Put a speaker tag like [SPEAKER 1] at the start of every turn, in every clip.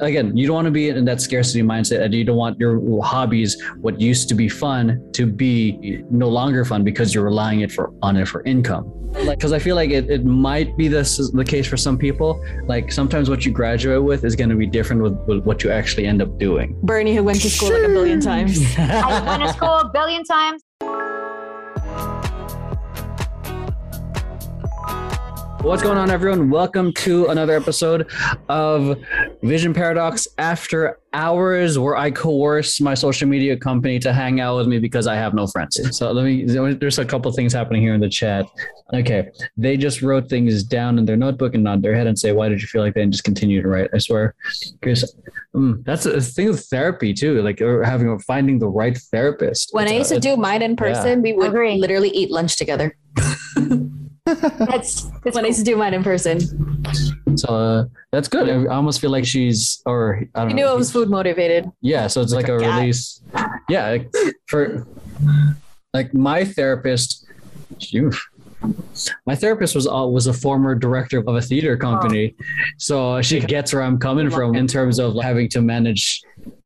[SPEAKER 1] again, you don't want to be in that scarcity mindset, and you don't want your hobbies, what used to be fun, to be no longer fun because you're relying it for on it for income. Because I feel like it, it might be this the case for some people. Like sometimes what you graduate with is going to be different with, with what you actually end up doing.
[SPEAKER 2] Bernie, who went to school like a billion times.
[SPEAKER 3] I went to school a billion times.
[SPEAKER 1] What's going on, everyone? Welcome to another episode of Vision Paradox After Hours, where I coerce my social media company to hang out with me because I have no friends. So let me. There's a couple things happening here in the chat. Okay, they just wrote things down in their notebook and nod their head and say, "Why did you feel like that?" and just continue to write. I swear, because mm, that's a thing with therapy too. Like or having finding the right therapist.
[SPEAKER 2] When
[SPEAKER 1] It's
[SPEAKER 2] I
[SPEAKER 1] a-
[SPEAKER 2] used to do mine in person, we would
[SPEAKER 3] Agree.
[SPEAKER 2] literally eat lunch together.
[SPEAKER 3] That's, that's
[SPEAKER 2] When I used to do mine in person,
[SPEAKER 1] So uh, that's good. I almost feel like she's, or I don't
[SPEAKER 2] you
[SPEAKER 1] know.
[SPEAKER 2] knew I was food motivated.
[SPEAKER 1] Yeah, so it's like,
[SPEAKER 2] Like
[SPEAKER 1] a
[SPEAKER 2] a
[SPEAKER 1] release. Yeah, like, for like my therapist. phew. My therapist was all was a former director of a theater company, so she gets where I'm coming from in terms of having to manage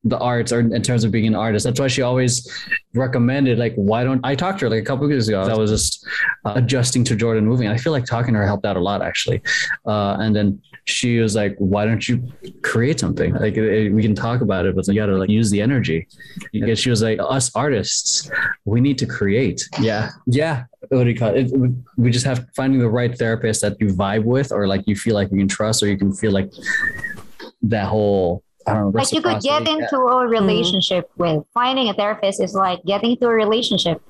[SPEAKER 1] the arts or in terms of being an artist. That's why she always recommended like, why don't I talked to her like a couple of years ago? I was just uh, adjusting to Jordan moving. I feel like talking to her helped out a lot actually. Uh, and then she was like, why don't you create something? Like it- it- we can talk about it, but you gotta like use the energy. Because she was like, us artists, we need to create. Yeah, yeah. What do you call it? it? We just have finding the right therapist that you vibe with, or like you feel like you can trust, or you can feel like that whole. I don't know.
[SPEAKER 3] like you could get
[SPEAKER 1] reciprocity.
[SPEAKER 3] into a relationship with finding a therapist is like getting into a relationship,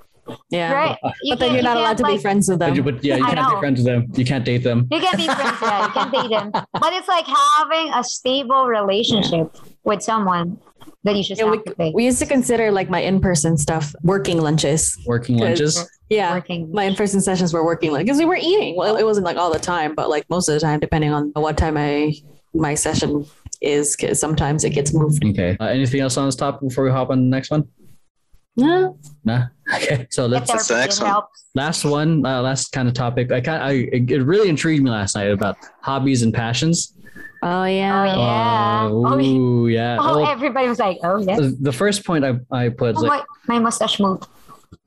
[SPEAKER 2] Yeah.
[SPEAKER 3] right? You
[SPEAKER 2] But then
[SPEAKER 3] can't-
[SPEAKER 2] you're not
[SPEAKER 3] you
[SPEAKER 2] allowed
[SPEAKER 3] can't,
[SPEAKER 2] to be friends with
[SPEAKER 1] But,
[SPEAKER 2] them.
[SPEAKER 1] you, but yeah, you
[SPEAKER 3] I
[SPEAKER 1] can't be friends with them. You can't date them.
[SPEAKER 3] You can't be friends, yeah, you can't date them. But it's like having a stable relationship with someone that you should
[SPEAKER 2] Yeah, we, we used to consider like my in-person stuff working lunches.
[SPEAKER 1] Working lunches.
[SPEAKER 2] Yeah.
[SPEAKER 3] working.
[SPEAKER 2] My in-person sessions were working like because we were eating. Well, it wasn't like all the time, but like most of the time, depending on what time I my session is, because sometimes it gets moved.
[SPEAKER 1] Okay. Uh, anything else on this topic before we hop on the next one?
[SPEAKER 2] No.
[SPEAKER 1] Nah. Okay. So let's
[SPEAKER 3] therapy,
[SPEAKER 4] What's the next one?
[SPEAKER 1] last one, uh, last kind of topic. I kind, I it it really intrigued me last night about hobbies and passions.
[SPEAKER 2] Oh yeah.
[SPEAKER 3] Oh, yeah.
[SPEAKER 1] Uh,
[SPEAKER 3] Oh,
[SPEAKER 1] yeah.
[SPEAKER 3] Oh,
[SPEAKER 1] Well,
[SPEAKER 3] everybody was like, oh, yeah.
[SPEAKER 1] the- the first point I, I put
[SPEAKER 3] Oh,
[SPEAKER 1] like
[SPEAKER 3] my, my mustache moved.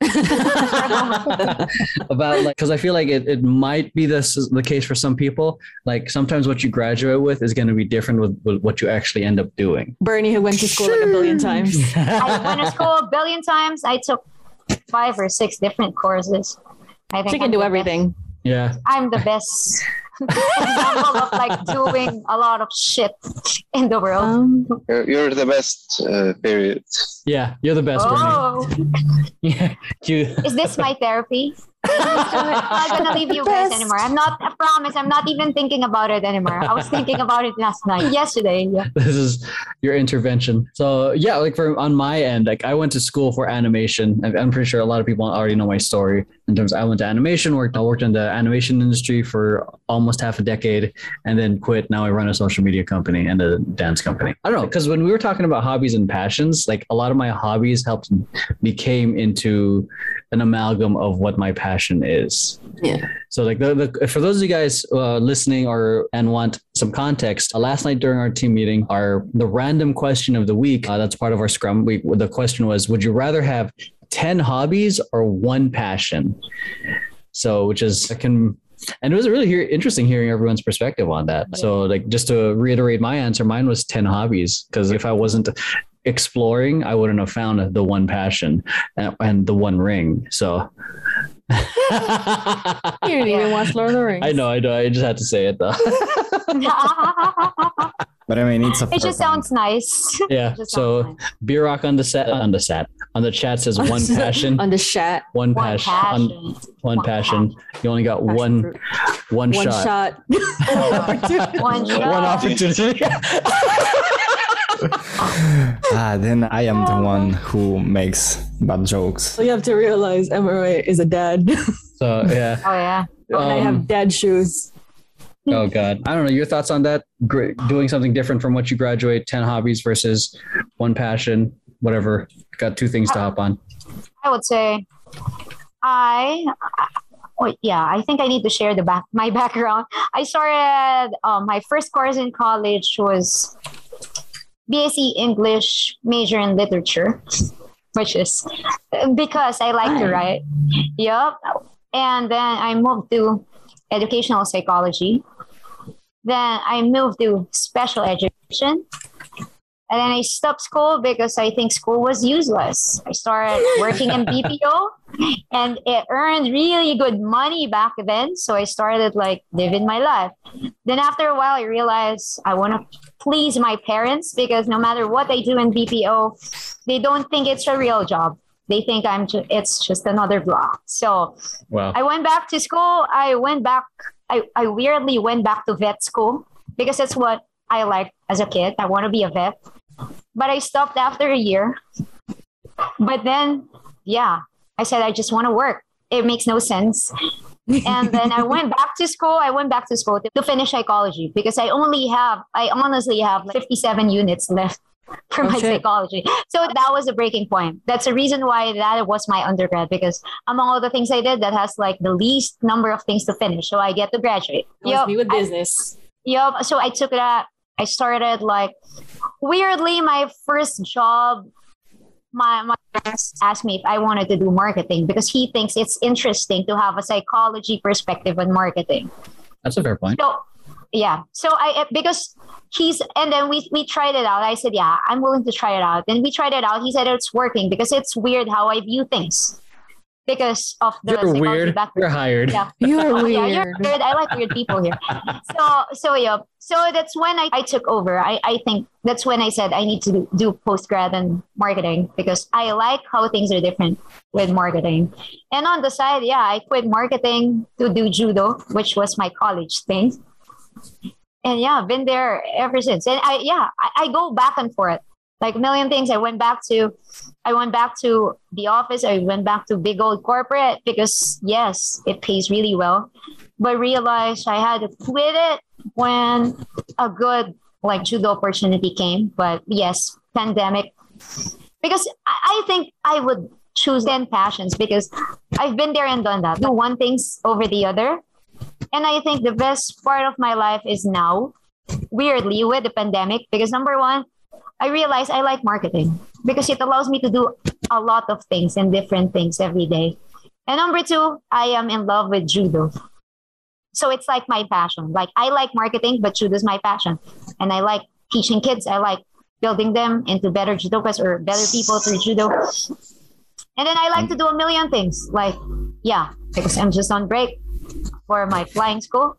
[SPEAKER 1] about like because I feel like it, it might be this the case for some people. Like sometimes what you graduate with is going to be different with, with what you actually end up doing.
[SPEAKER 2] Bernie, who went to school like a billion times.
[SPEAKER 3] I went to school a billion times. I took five or six different courses. I think
[SPEAKER 2] She
[SPEAKER 3] I'm
[SPEAKER 2] can do
[SPEAKER 3] the
[SPEAKER 2] everything.
[SPEAKER 1] yeah.
[SPEAKER 3] I'm the best example of like doing a lot of shit in the world.
[SPEAKER 2] Um,
[SPEAKER 4] You're, you're the best, uh, period.
[SPEAKER 1] Yeah. You're the best. Bernie.
[SPEAKER 3] oh,
[SPEAKER 1] Yeah. You.
[SPEAKER 3] is this my therapy? I'm not gonna leave you guys anymore. I'm not. I promise. I'm not even thinking about it anymore. I was thinking about it last night, yesterday. Yeah.
[SPEAKER 1] this is your intervention. So yeah, like for on my end, like I went to school for animation. I'm- pretty sure a lot of people already know my story in terms. Of, I went to animation, worked I worked in the animation industry for almost half a decade, and then quit. Now I run a social media company and a dance company. I don't know because when we were talking about hobbies and passions, like a lot of my hobbies helped became into an amalgam of what my passion is.
[SPEAKER 2] Yeah.
[SPEAKER 1] So like the, the for those of you guys uh, listening or and want some context, uh, last night during our team meeting, our the random question of the week uh, that's part of our Scrum week. The question was, would you rather have ten hobbies or one passion? So which is I can. And it was really hear, interesting hearing everyone's perspective on that. So, like, just to reiterate my answer, mine was 10 hobbies. Because if I wasn't exploring, I wouldn't have found the one passion and, and the one ring. So,
[SPEAKER 2] you didn't even watch Lord of the Rings.
[SPEAKER 1] I know, I know. I just had to say it though.
[SPEAKER 5] But I mean, it's a
[SPEAKER 3] it just sounds nice.
[SPEAKER 1] yeah. So
[SPEAKER 3] sounds nice.
[SPEAKER 1] beer rock on the set on the set on the chat says one passion,
[SPEAKER 2] on the chat.
[SPEAKER 1] one
[SPEAKER 3] One
[SPEAKER 1] passion, on-
[SPEAKER 3] passion.
[SPEAKER 1] one
[SPEAKER 3] One
[SPEAKER 1] passion. You only got
[SPEAKER 2] Passion
[SPEAKER 1] one
[SPEAKER 2] fruit.
[SPEAKER 1] one
[SPEAKER 2] One
[SPEAKER 1] shot.
[SPEAKER 2] shot.
[SPEAKER 3] One
[SPEAKER 4] One
[SPEAKER 3] shot.
[SPEAKER 1] One opportunity.
[SPEAKER 5] Ah, then I am the one who makes bad jokes.
[SPEAKER 2] So you have to realize MRA is a dad.
[SPEAKER 1] so yeah.
[SPEAKER 3] Oh yeah.
[SPEAKER 2] and I
[SPEAKER 1] Um,
[SPEAKER 2] have dad shoes.
[SPEAKER 1] oh god. I don't know. Your thoughts on that? Great. Doing something different from what you graduate. Ten hobbies versus one passion. Whatever. Got two things to hop on.
[SPEAKER 3] I would say I oh, yeah, I think I need to share the back my background. I started um, my first course in college was BSc English major in literature, which is because I like to write. Yup. And then I moved to educational psychology. Then I moved to special education. And then I stopped school because I think school was useless. I started working in BPO and it earned really good money back then. So I started like living my life. Then after a while, I realized I want to please my parents because no matter what I do in BPO, they don't think it's a real job. They think I'm ju- it's just another block. So
[SPEAKER 1] Wow.
[SPEAKER 3] I went back to school. I went back. I, I weirdly went back to vet school because that's what I liked as a kid. I want to be a vet. But I stopped after a year. But then, yeah, I said, I just want to work. It makes no sense. And then I went back to school. I went back to school to, to finish psychology because I only have, I honestly have like 57 units left for
[SPEAKER 2] Oh,
[SPEAKER 3] my
[SPEAKER 2] shit.
[SPEAKER 3] psychology. So that was a breaking point. That's the reason why that was my undergrad because among all the things I did, that has like the least number of things to finish. So I get to graduate. Yup,
[SPEAKER 2] me with
[SPEAKER 3] I-
[SPEAKER 2] business.
[SPEAKER 3] Yup. So I took that. I started like weirdly my first job. My my parents asked me if I wanted to do marketing because he thinks it's interesting to have a psychology perspective on marketing.
[SPEAKER 1] That's a fair point.
[SPEAKER 3] So yeah. So I eh, because he's and then we we tried it out. I said, yeah, I'm willing to try it out. And we tried it out. He said it's working because it's weird how I view things because of the
[SPEAKER 1] You're weird.
[SPEAKER 3] background.
[SPEAKER 1] You're hired.
[SPEAKER 3] Yeah.
[SPEAKER 2] You're
[SPEAKER 3] Oh,
[SPEAKER 2] weird.
[SPEAKER 3] yeah, you're weird. I like weird people here. So, so yeah. So that's when I, I took over. I, I think that's when I said I need to do, do post grad and marketing because I like how things are different with marketing. And on the side, yeah, I quit marketing to do judo, which was my college thing. And yeah, been there ever since. And I yeah, I, I go back and forth. Like million things. I went back to I went back to the office. I went back to big old corporate because yes, it pays really well. But realized I had to quit it when a good like judo opportunity came. But yes, pandemic. Because I, I think I would choose 10 passions because I've been there and done that. Do one things over the other. And I think the best part of my life is now, weirdly, with the pandemic, because number one, I realize I like marketing because it allows me to do a lot of things and different things every day. And number two, I am in love with judo. So it's like my passion. Like I like marketing, but judo is my passion. And I like teaching kids. I like building them into better judokas or better people through judo. And then I like to do a million things. Like, yeah, because I'm just on break for my flying school.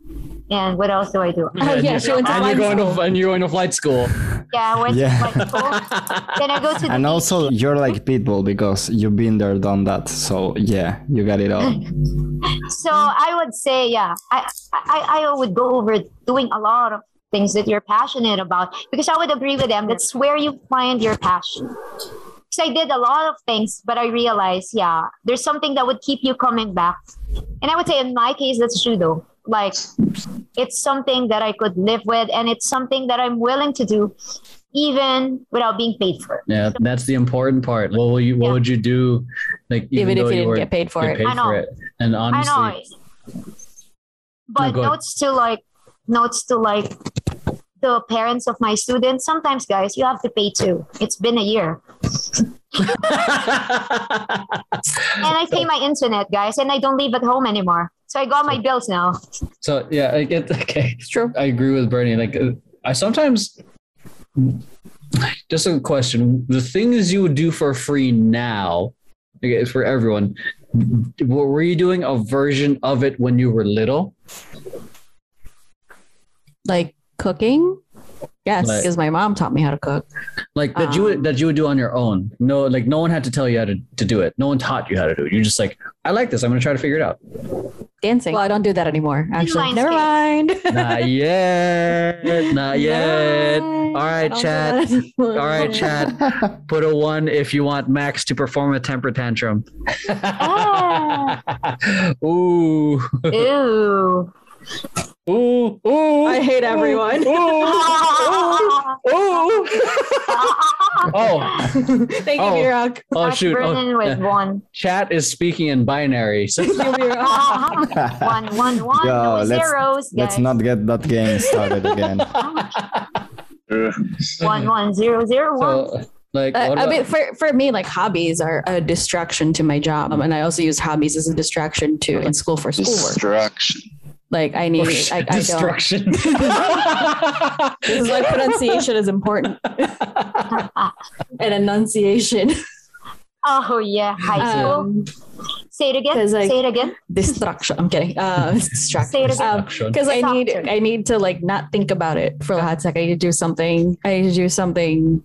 [SPEAKER 3] And what else do I do?
[SPEAKER 2] Oh, yeah, she went to
[SPEAKER 1] and you're going
[SPEAKER 2] school.
[SPEAKER 1] to and you're going to flight school.
[SPEAKER 3] Yeah, I went
[SPEAKER 5] Yeah.
[SPEAKER 3] to flight school. Then I go to the
[SPEAKER 5] And
[SPEAKER 3] beach.
[SPEAKER 5] also, you're like Pitbull because you've been there, done that. So yeah, you got it all.
[SPEAKER 3] So I would say, yeah, I, I, I would go over doing a lot of things that you're passionate about because I would agree with them. That's where you find your passion. So I did a lot of things, but I realized, yeah, there's something that would keep you coming back. And I would say in my case, that's judo. Like it's something that I could live with and it's something that I'm willing to do even without being paid for it.
[SPEAKER 1] Yeah, that's the important part. What will you? What
[SPEAKER 3] Yeah.
[SPEAKER 1] would you do? Like
[SPEAKER 2] Even if
[SPEAKER 1] though
[SPEAKER 2] you didn't
[SPEAKER 1] were-
[SPEAKER 2] get paid for
[SPEAKER 1] get
[SPEAKER 2] it.
[SPEAKER 1] paid
[SPEAKER 3] I know.
[SPEAKER 1] for it. And
[SPEAKER 3] I
[SPEAKER 1] honestly,
[SPEAKER 3] know. But
[SPEAKER 1] go
[SPEAKER 3] notes to like notes to like the parents of my students. Sometimes, guys, you have to pay too. It's been a year, and I pay my internet, guys, and I don't live at home anymore. So I got my bills now.
[SPEAKER 1] so yeah, I get okay.
[SPEAKER 2] It's true.
[SPEAKER 1] I agree with Bernie. Like uh, I sometimes just a question: the things you would do for free now, okay, for everyone, were you doing a version of it when you were little?
[SPEAKER 2] Like cooking. Yes,
[SPEAKER 1] Like-
[SPEAKER 2] because my mom taught me how to cook.
[SPEAKER 1] Like that you would
[SPEAKER 2] Um,
[SPEAKER 1] that you would do on your own. No, like no one had to tell you how to, to do it. No one taught you how to do it. You're just like, I like this. I'm gonna try to figure it out.
[SPEAKER 2] Dancing. Well, I don't do that anymore. Actually,
[SPEAKER 3] Inline
[SPEAKER 2] never mind.
[SPEAKER 1] Not yet. Not yet. All right, chat. All right, chat. Put a one if you want Max to perform a temper tantrum.
[SPEAKER 3] Ah,
[SPEAKER 1] Ooh.
[SPEAKER 3] ew.
[SPEAKER 1] Ooh. Ooh.
[SPEAKER 2] I hate everyone.
[SPEAKER 1] Ooh. Ooh. Oh.
[SPEAKER 2] Thank
[SPEAKER 1] Oh.
[SPEAKER 2] you, Mirak.
[SPEAKER 1] Oh
[SPEAKER 3] That's
[SPEAKER 1] shoot. Oh,
[SPEAKER 3] Vernon with
[SPEAKER 1] yeah.
[SPEAKER 3] one.
[SPEAKER 1] Chat is speaking in binary. So
[SPEAKER 2] Thank you,
[SPEAKER 3] one, one, one.
[SPEAKER 5] Yo,
[SPEAKER 3] no
[SPEAKER 5] let's-
[SPEAKER 3] zeros, guys.
[SPEAKER 5] Let's not get that game started again.
[SPEAKER 3] One one zero zero one.
[SPEAKER 1] So, like,
[SPEAKER 2] Uh,
[SPEAKER 1] what
[SPEAKER 2] I mean, for, for me, like hobbies are a distraction to my job. Um, and I also use hobbies as a distraction to in school for schoolwork.
[SPEAKER 4] Distraction.
[SPEAKER 2] Like I need, I, I don't.
[SPEAKER 1] destruction.
[SPEAKER 2] This is why pronunciation is important and enunciation.
[SPEAKER 3] Oh yeah, high school.
[SPEAKER 2] Um,
[SPEAKER 3] Say it again.
[SPEAKER 2] 'cause, like-
[SPEAKER 3] Say it again.
[SPEAKER 2] distraction. I'm kidding. Uh, distraction.
[SPEAKER 3] Say it again.
[SPEAKER 2] Um,
[SPEAKER 1] Destruction.
[SPEAKER 2] because I need I need to like not think about it for a hot second. I need to do something. I need to do something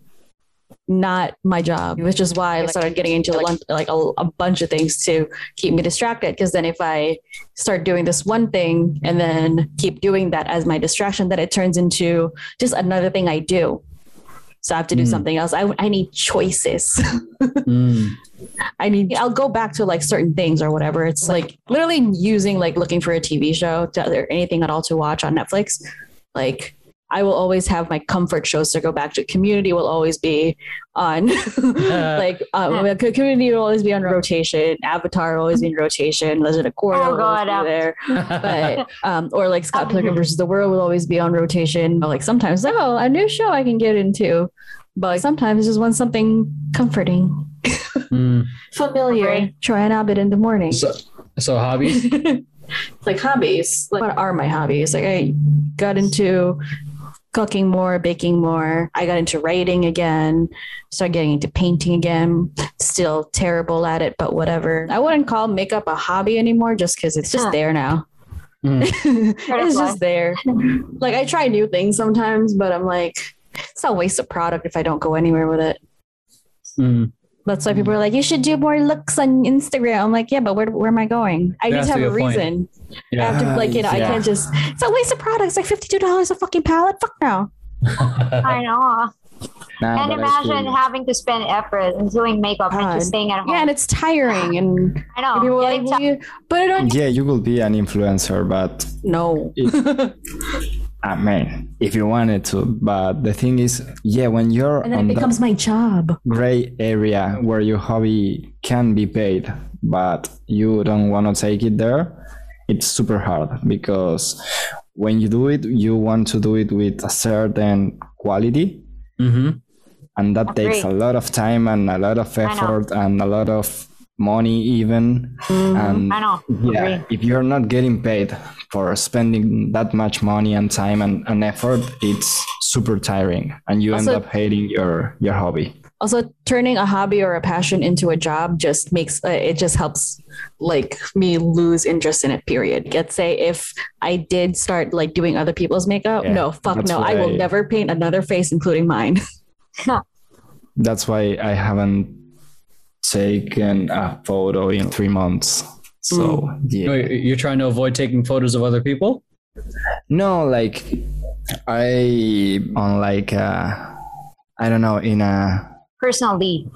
[SPEAKER 2] not my job, which is why I started getting into like, like a, a bunch of things to keep me distracted. Because then if I start doing this one thing and then keep doing that as my distraction, then it turns into just another thing I do. So I have to do
[SPEAKER 1] Mm.
[SPEAKER 2] something else. I, I need choices.
[SPEAKER 1] Mm.
[SPEAKER 2] I need I'll go back to like certain things or whatever. It's like literally using like looking for a TV show to, or anything at all to watch on Netflix. Like I will always have my comfort shows to go back to. Community will always be on like um,
[SPEAKER 3] Yeah.
[SPEAKER 2] community will always be on rotation. Avatar will always be in rotation. Legend of Korra
[SPEAKER 3] Oh,
[SPEAKER 2] will always
[SPEAKER 3] God,
[SPEAKER 2] be
[SPEAKER 3] Av-
[SPEAKER 2] there. But um, or like Scott Pilgrim versus the World will always be on rotation. But like sometimes oh a new show I can get into. But like, sometimes I just want something comforting
[SPEAKER 1] Mm.
[SPEAKER 2] familiar.
[SPEAKER 3] Okay.
[SPEAKER 2] Joanne Abbott in the morning.
[SPEAKER 1] So, so hobbies.
[SPEAKER 2] like hobbies. Like what are my hobbies? Like I got into cooking more, baking more. I got into writing again. Started getting into painting again. Still terrible at it, but whatever. I wouldn't call makeup a hobby anymore just because it's just
[SPEAKER 3] Huh.
[SPEAKER 2] there now.
[SPEAKER 1] Mm.
[SPEAKER 2] it's just there. Like I try new things sometimes, but I'm like, it's a waste of product if I don't go anywhere with it.
[SPEAKER 1] Mm.
[SPEAKER 2] That's why people are like, you should do more looks on Instagram. I'm like, yeah, but where, where am I going? I
[SPEAKER 1] There
[SPEAKER 2] need to
[SPEAKER 1] to
[SPEAKER 2] have a
[SPEAKER 1] a point.
[SPEAKER 2] reason. I
[SPEAKER 1] Yeah.
[SPEAKER 2] have to, like, you know, I can't just, it's a waste of products. Like $52 a fucking palette. Fuck no.
[SPEAKER 3] I know.
[SPEAKER 5] Nah,
[SPEAKER 3] and imagine having to spend effort and doing makeup and
[SPEAKER 2] God.
[SPEAKER 3] just staying at home.
[SPEAKER 2] Yeah, and it's tiring. And
[SPEAKER 3] I know.
[SPEAKER 2] people like,
[SPEAKER 3] Getting
[SPEAKER 2] will you put it on?
[SPEAKER 5] yeah, you will be an influencer, but
[SPEAKER 2] No.
[SPEAKER 5] I mean, if you wanted to. But the thing is, yeah, when you're
[SPEAKER 2] And then
[SPEAKER 5] on
[SPEAKER 2] it becomes my job.
[SPEAKER 5] gray area where your hobby can be paid, but you don't want to take it there, it's super hard because when you do it, you want to do it with a certain quality,
[SPEAKER 1] hmm
[SPEAKER 5] and that takes a lot of time and a lot of effort and a lot of money even and
[SPEAKER 3] I know.
[SPEAKER 5] yeah if you're not getting paid for spending that much money and time and, and effort it's super tiring and you
[SPEAKER 2] Also-
[SPEAKER 5] end up hating your your hobby
[SPEAKER 2] Also, turning a hobby or a passion into a job just makes uh, it just helps like me lose interest in it. Period. Let's say if I did start like doing other people's makeup,
[SPEAKER 5] Yeah,
[SPEAKER 2] no, fuck no, I will
[SPEAKER 5] why-
[SPEAKER 2] never paint another face, including mine.
[SPEAKER 5] that's why i haven't taken a photo in three months so yeah
[SPEAKER 1] You're trying to avoid taking photos of other people.
[SPEAKER 5] no like i on like uh i don't know in a
[SPEAKER 3] Personal lead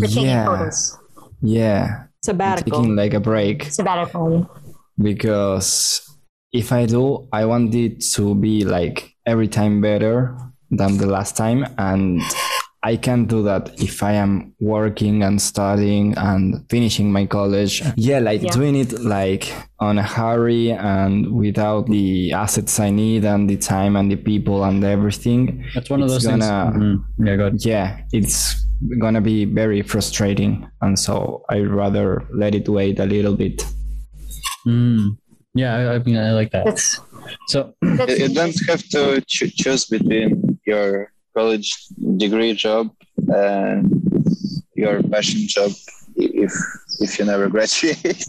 [SPEAKER 3] for taking
[SPEAKER 5] yeah
[SPEAKER 3] photos.
[SPEAKER 5] yeah
[SPEAKER 2] Sabbatical.
[SPEAKER 5] taking like a break
[SPEAKER 3] Sabbatical.
[SPEAKER 5] because if I do, I want it to be like every time better than the last time. And I can't do that if I am working and studying and finishing my college. Yeah, like
[SPEAKER 3] Yeah.
[SPEAKER 5] doing it like on a hurry and without the assets I need and the time and the people and everything.
[SPEAKER 1] That's one of those things.
[SPEAKER 5] gonna-
[SPEAKER 1] Mhm. Yeah, go.
[SPEAKER 5] Yeah, it's gonna be very frustrating. And so I'd rather let it wait a little bit.
[SPEAKER 1] Mm. Yeah, I, I mean, I like that.
[SPEAKER 3] That's
[SPEAKER 1] So,
[SPEAKER 3] that's
[SPEAKER 4] You, you don't have to cho- choose between your college degree job and your passion job if if you never graduate.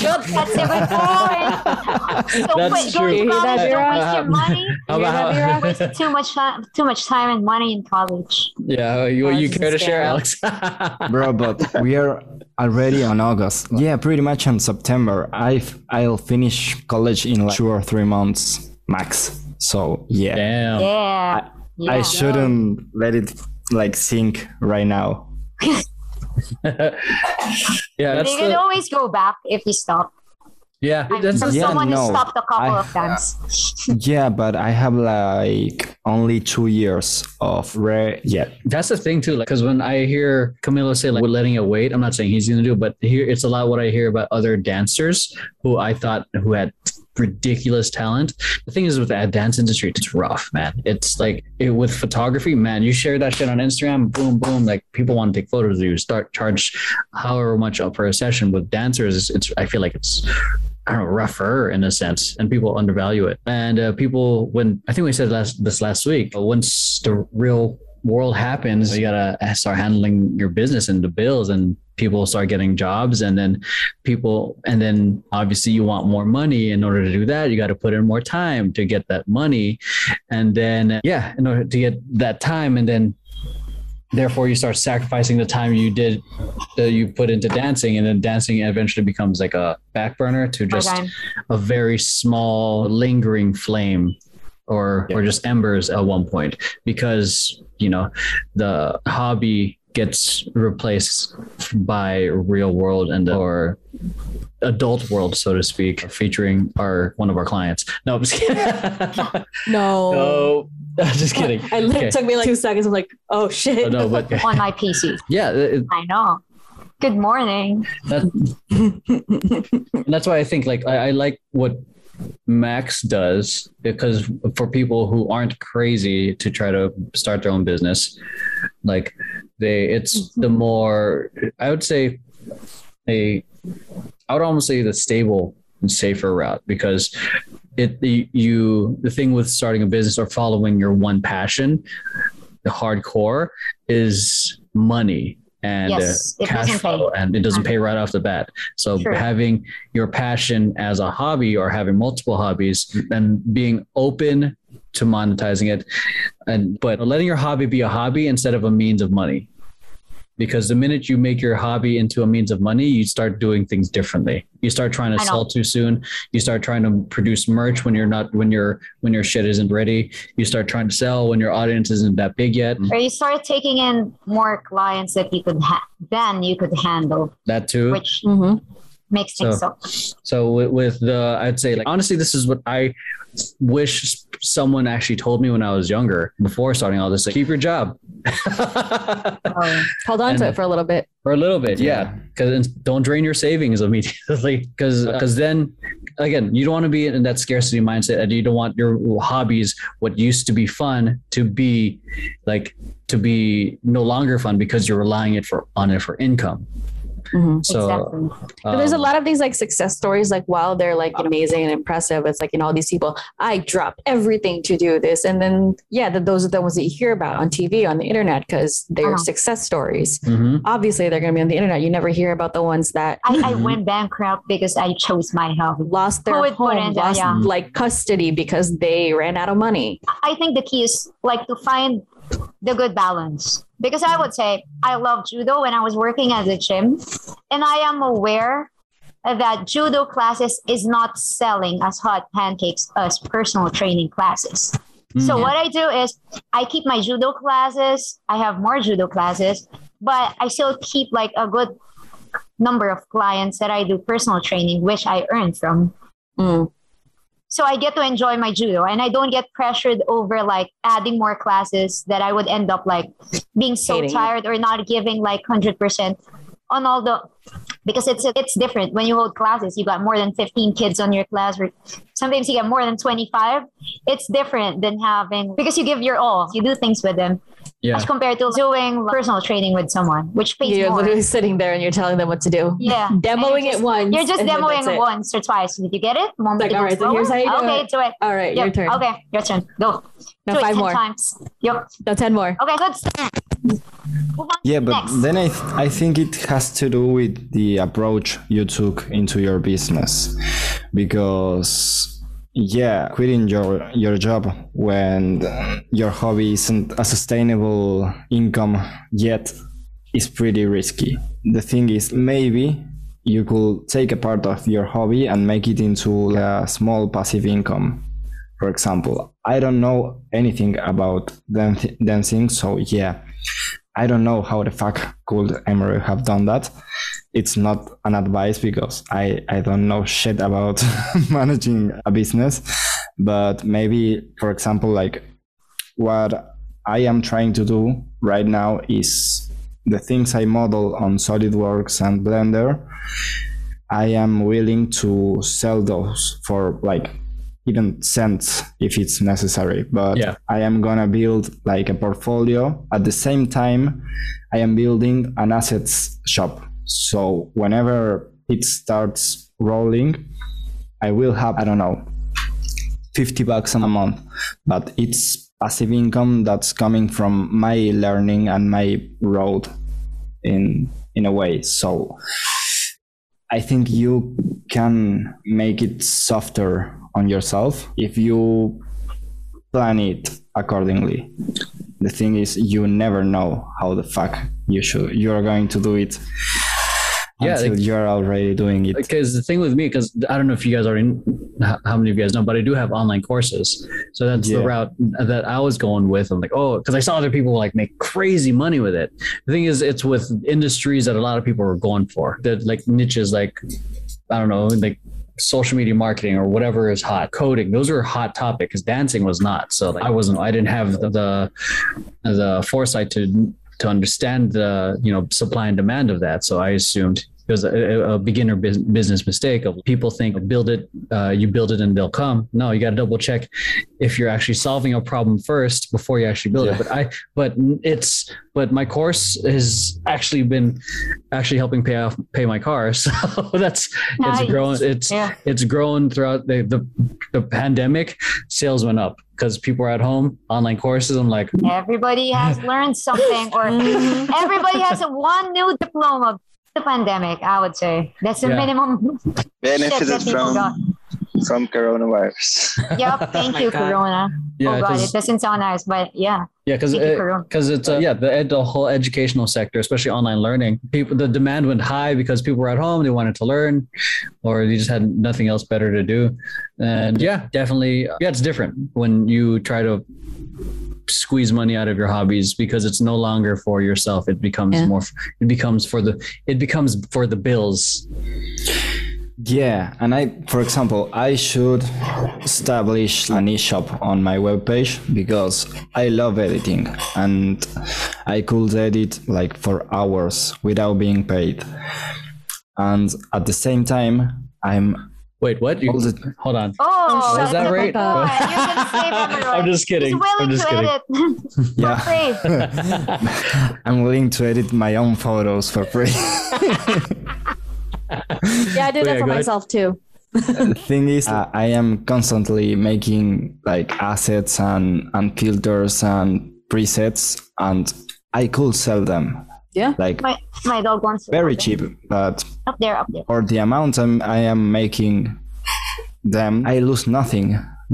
[SPEAKER 3] Good. That's a good point. Don't
[SPEAKER 1] That's
[SPEAKER 3] wait, go
[SPEAKER 1] true.
[SPEAKER 3] to
[SPEAKER 2] You hear that.
[SPEAKER 3] Don't waste your money.
[SPEAKER 1] How
[SPEAKER 2] You hear
[SPEAKER 1] about
[SPEAKER 2] that,
[SPEAKER 1] how-
[SPEAKER 3] Wasted too much time, too much time and money in college.
[SPEAKER 1] yeah, you, you care to share. Alex?
[SPEAKER 5] bro but we are already on august yeah pretty much in september i i'll finish college in like two or three months max so yeah
[SPEAKER 1] Damn.
[SPEAKER 3] Yeah. Yeah.
[SPEAKER 5] i shouldn't let it like sink right now
[SPEAKER 1] yeah, that's
[SPEAKER 3] you can
[SPEAKER 1] the,
[SPEAKER 3] always go back if you stop.
[SPEAKER 1] yeah.
[SPEAKER 3] I'm
[SPEAKER 1] That's
[SPEAKER 3] from
[SPEAKER 5] Yeah,
[SPEAKER 3] someone
[SPEAKER 5] no.
[SPEAKER 3] who stopped a couple
[SPEAKER 5] I-
[SPEAKER 3] of times.
[SPEAKER 5] yeah but i have like only two years of rare yeah
[SPEAKER 1] That's the thing too, like because when I hear Camilo say like we're letting it wait, I'm not saying he's gonna do, it, but here it's a lot what I hear about other dancers who I thought who had ridiculous talent. The thing is with the dance industry, it's rough, man. It's like it, with photography, man. You share that shit on Instagram, boom, boom. Like people want to take photos of you. Start charge however much up for a session. With dancers, it's, it's I feel like it's I don't know, rougher in a sense, and people undervalue it. And uh, people, when I think we said last this last week, once the real world happens, you gotta start handling your business and the bills, and people start getting jobs, and then people, and then obviously you want more money. In order to do that, you got to put in more time to get that money, and then yeah, in order to get that time, and then therefore you start sacrificing the time you did that you put into dancing and then dancing eventually becomes like a back burner to oh, just
[SPEAKER 3] Okay.
[SPEAKER 1] a very small lingering flame or or just embers at one point because you know the hobby gets replaced by real world and or adult world so to speak featuring our one of our clients no i'm just kidding
[SPEAKER 2] No.
[SPEAKER 1] no I'm just kidding
[SPEAKER 2] I it
[SPEAKER 1] Okay.
[SPEAKER 2] took me like two seconds. I'm like, oh shit.
[SPEAKER 1] Oh, no but
[SPEAKER 3] on my PC.
[SPEAKER 1] yeah it-
[SPEAKER 3] I know. Good morning.
[SPEAKER 1] that, that's why I think like I, I like what Max does because for people who aren't crazy to try to start their own business, like they it's mm-hmm. the more I would say a I would almost say the stable and safer route because it the, you the thing with starting a business or following your one passion, the hardcore is money and
[SPEAKER 3] Yes,
[SPEAKER 1] uh,
[SPEAKER 3] it
[SPEAKER 1] cash
[SPEAKER 3] doesn't pay.
[SPEAKER 1] flow and it doesn't pay right off the bat. So
[SPEAKER 3] True.
[SPEAKER 1] having your passion as a hobby or having multiple hobbies and being open to monetizing it and but letting your hobby be a hobby instead of a means of money. Because the minute you make your hobby into a means of money, you start doing things differently. You start trying to sell too soon. You start trying to produce merch when you're not when your when your shit isn't ready. You start trying to sell when your audience isn't that big yet.
[SPEAKER 3] Or you start taking in more clients that you could ha- than you could handle,
[SPEAKER 1] That too.
[SPEAKER 3] which
[SPEAKER 2] Mhm.
[SPEAKER 3] Makes things
[SPEAKER 1] So-
[SPEAKER 3] so.
[SPEAKER 1] So with, with the, I'd say like honestly, this is what I wish someone actually told me when I was younger before starting all this. Like, keep your job
[SPEAKER 3] Oh,
[SPEAKER 2] Hold on to it for a little bit.
[SPEAKER 1] for a little bit, yeah.
[SPEAKER 5] Yeah.
[SPEAKER 1] Because don't drain your savings immediately. Because because then again, you don't want to be in that scarcity mindset, and you don't want your hobbies, what used to be fun, to be like to be no longer fun because you're relying it for on it for income.
[SPEAKER 2] Mhm.
[SPEAKER 1] So
[SPEAKER 3] exactly.
[SPEAKER 2] But there's a
[SPEAKER 1] um,
[SPEAKER 2] lot of these like success stories, like while they're like amazing and impressive, it's like, you know, all these people, I dropped everything to do this. And then, yeah, that those are the ones that you hear about on TV, on the internet, because they're
[SPEAKER 3] Uh-huh.
[SPEAKER 2] success stories.
[SPEAKER 1] mhm.
[SPEAKER 2] Obviously, they're going to be on the internet. You never hear about the ones that
[SPEAKER 3] I, I
[SPEAKER 1] Mhm.
[SPEAKER 3] went bankrupt because I chose my hobby.
[SPEAKER 2] lost their
[SPEAKER 3] put
[SPEAKER 2] home,
[SPEAKER 3] that?
[SPEAKER 2] lost
[SPEAKER 3] Yeah.
[SPEAKER 2] like custody because they ran out of money.
[SPEAKER 3] I think the key is like to find the good balance. Because I would say I love judo when I was working at the gym, and I am aware that judo classes is not selling as hot pancakes as personal training classes. So
[SPEAKER 1] Mhm.
[SPEAKER 3] what I do is I keep my judo classes. I have more judo classes, but I still keep like a good number of clients that I do personal training, which I earn from
[SPEAKER 2] Mm.
[SPEAKER 3] So I get to enjoy my judo and I don't get pressured over like adding more classes that I would end up like being so
[SPEAKER 2] Hating. it.
[SPEAKER 3] tired or not giving like 100% on all the because it's it's different. When you hold classes you got more than 15 kids on your class or sometimes you get more than 25 it's different than having because you give your all you do things with them
[SPEAKER 1] yeah.
[SPEAKER 3] as compared to doing personal training with someone which pays
[SPEAKER 2] You're
[SPEAKER 3] more
[SPEAKER 2] literally sitting there and you're telling them what to do.
[SPEAKER 3] yeah
[SPEAKER 2] Demoing
[SPEAKER 3] you're
[SPEAKER 2] it once.
[SPEAKER 3] you're just demoing
[SPEAKER 2] it.
[SPEAKER 3] once or twice did you get it Want
[SPEAKER 2] Like, all right, so here's how you do
[SPEAKER 3] okay
[SPEAKER 2] it.
[SPEAKER 3] do it
[SPEAKER 2] All right, your turn.
[SPEAKER 3] Okay, your turn. Go.
[SPEAKER 2] Now
[SPEAKER 3] Do it
[SPEAKER 2] five
[SPEAKER 3] 10
[SPEAKER 2] more.
[SPEAKER 3] times. Yep.
[SPEAKER 2] No, 10 more.
[SPEAKER 3] Okay, good.
[SPEAKER 5] Yeah, but
[SPEAKER 3] next.
[SPEAKER 5] then I, th- I think it has to do with the approach you took into your business. Because, yeah, quitting your, your job when your hobby isn't a sustainable income yet is pretty risky. The thing is, maybe you could take a part of your hobby and make it into a small passive income. For example, I don't know anything about dan- dancing, so yeah, I don't know how the fuck could Emery have done that. It's not an advice because I, I don't know shit about managing a business. But maybe, for example, like what I am trying to do right now is the things I model on SolidWorks and Blender. I am willing to sell those for like even cents if it's necessary. But
[SPEAKER 1] Yeah.
[SPEAKER 5] I am gonna build like a portfolio. At the same time, I am building an assets shop. So whenever it starts rolling, I will have I don't know 50 bucks a month, but it's passive income that's coming from my learning and my road in in a way. So I think you can make it softer on yourself if you plan it accordingly. The thing is you never know how the fuck you should you're going to do it
[SPEAKER 1] Yeah,
[SPEAKER 5] until
[SPEAKER 1] like-
[SPEAKER 5] you're already doing it.
[SPEAKER 1] because the thing with me because i don't know if you guys already how many of you guys know but i do have online courses. So that's the route that i was going with. I'm like oh because i saw other people like make crazy money with it. The thing is it's with industries that a lot of people are going for. That like niches like i don't know like social media marketing or whatever is hot. Coding those are a hot topic because dancing was not. So like i wasn't i didn't have the the, the foresight to to understand the you know supply and demand of that. So i assumed it was a, a beginner business mistake of people think build it uh, you build it and they'll come no you got to double check if you're actually solving a problem first before you actually build
[SPEAKER 5] Yeah.
[SPEAKER 1] it but i but it's but my course has actually been actually helping pay off pay my car so that's
[SPEAKER 3] Nice.
[SPEAKER 1] it's grown it's
[SPEAKER 3] Yeah.
[SPEAKER 1] it's grown throughout the, the the pandemic sales went up because people are at home online courses i'm like
[SPEAKER 3] Everybody has learned something, or
[SPEAKER 2] Mhm.
[SPEAKER 3] everybody has a one new diploma. The pandemic, I would say, that's the
[SPEAKER 1] Yeah.
[SPEAKER 3] minimum. Shit
[SPEAKER 4] Benefited
[SPEAKER 3] that people got.
[SPEAKER 4] from from coronavirus.
[SPEAKER 3] Yep. Thank you,
[SPEAKER 2] God.
[SPEAKER 3] Corona.
[SPEAKER 1] yeah
[SPEAKER 3] oh God,
[SPEAKER 1] 'cause-
[SPEAKER 3] it doesn't sound nice, but yeah.
[SPEAKER 1] Yeah, because
[SPEAKER 3] Thank you,
[SPEAKER 1] because it's uh, yeah the ed, the whole educational sector, especially online learning. People the demand went high because people were at home, they wanted to learn, or they just had nothing else better to do. And yeah, definitely, yeah, it's different when you try to squeeze money out of your hobbies because it's no longer for yourself. It becomes
[SPEAKER 2] Yeah.
[SPEAKER 1] more. It becomes for the. It becomes for the bills.
[SPEAKER 5] Yeah, and I, for example, I should establish an e-shop on my webpage because I love editing and I could edit like for hours without being paid. And at the same time, I'm
[SPEAKER 1] Wait, what? You,
[SPEAKER 5] all
[SPEAKER 1] hold on.
[SPEAKER 3] Oh,
[SPEAKER 2] shut
[SPEAKER 1] Is that right?
[SPEAKER 3] Boy, you can say
[SPEAKER 1] I'm just kidding.
[SPEAKER 3] He's willing
[SPEAKER 1] I'm just
[SPEAKER 3] to
[SPEAKER 1] kidding.
[SPEAKER 3] edit for
[SPEAKER 5] yeah,
[SPEAKER 3] free.
[SPEAKER 5] I'm willing to edit my own photos for free.
[SPEAKER 2] Yeah, I do
[SPEAKER 1] Oh,
[SPEAKER 2] that
[SPEAKER 1] yeah,
[SPEAKER 2] for
[SPEAKER 1] go ahead.
[SPEAKER 2] myself too.
[SPEAKER 5] the thing is uh, i am constantly making like assets and and filters and presets and i could sell them
[SPEAKER 2] Yeah.
[SPEAKER 5] like
[SPEAKER 3] My my dog wants
[SPEAKER 5] very
[SPEAKER 3] up
[SPEAKER 5] cheap but
[SPEAKER 3] Up there, up there.
[SPEAKER 5] for the amount I'm, i am making them i lose nothing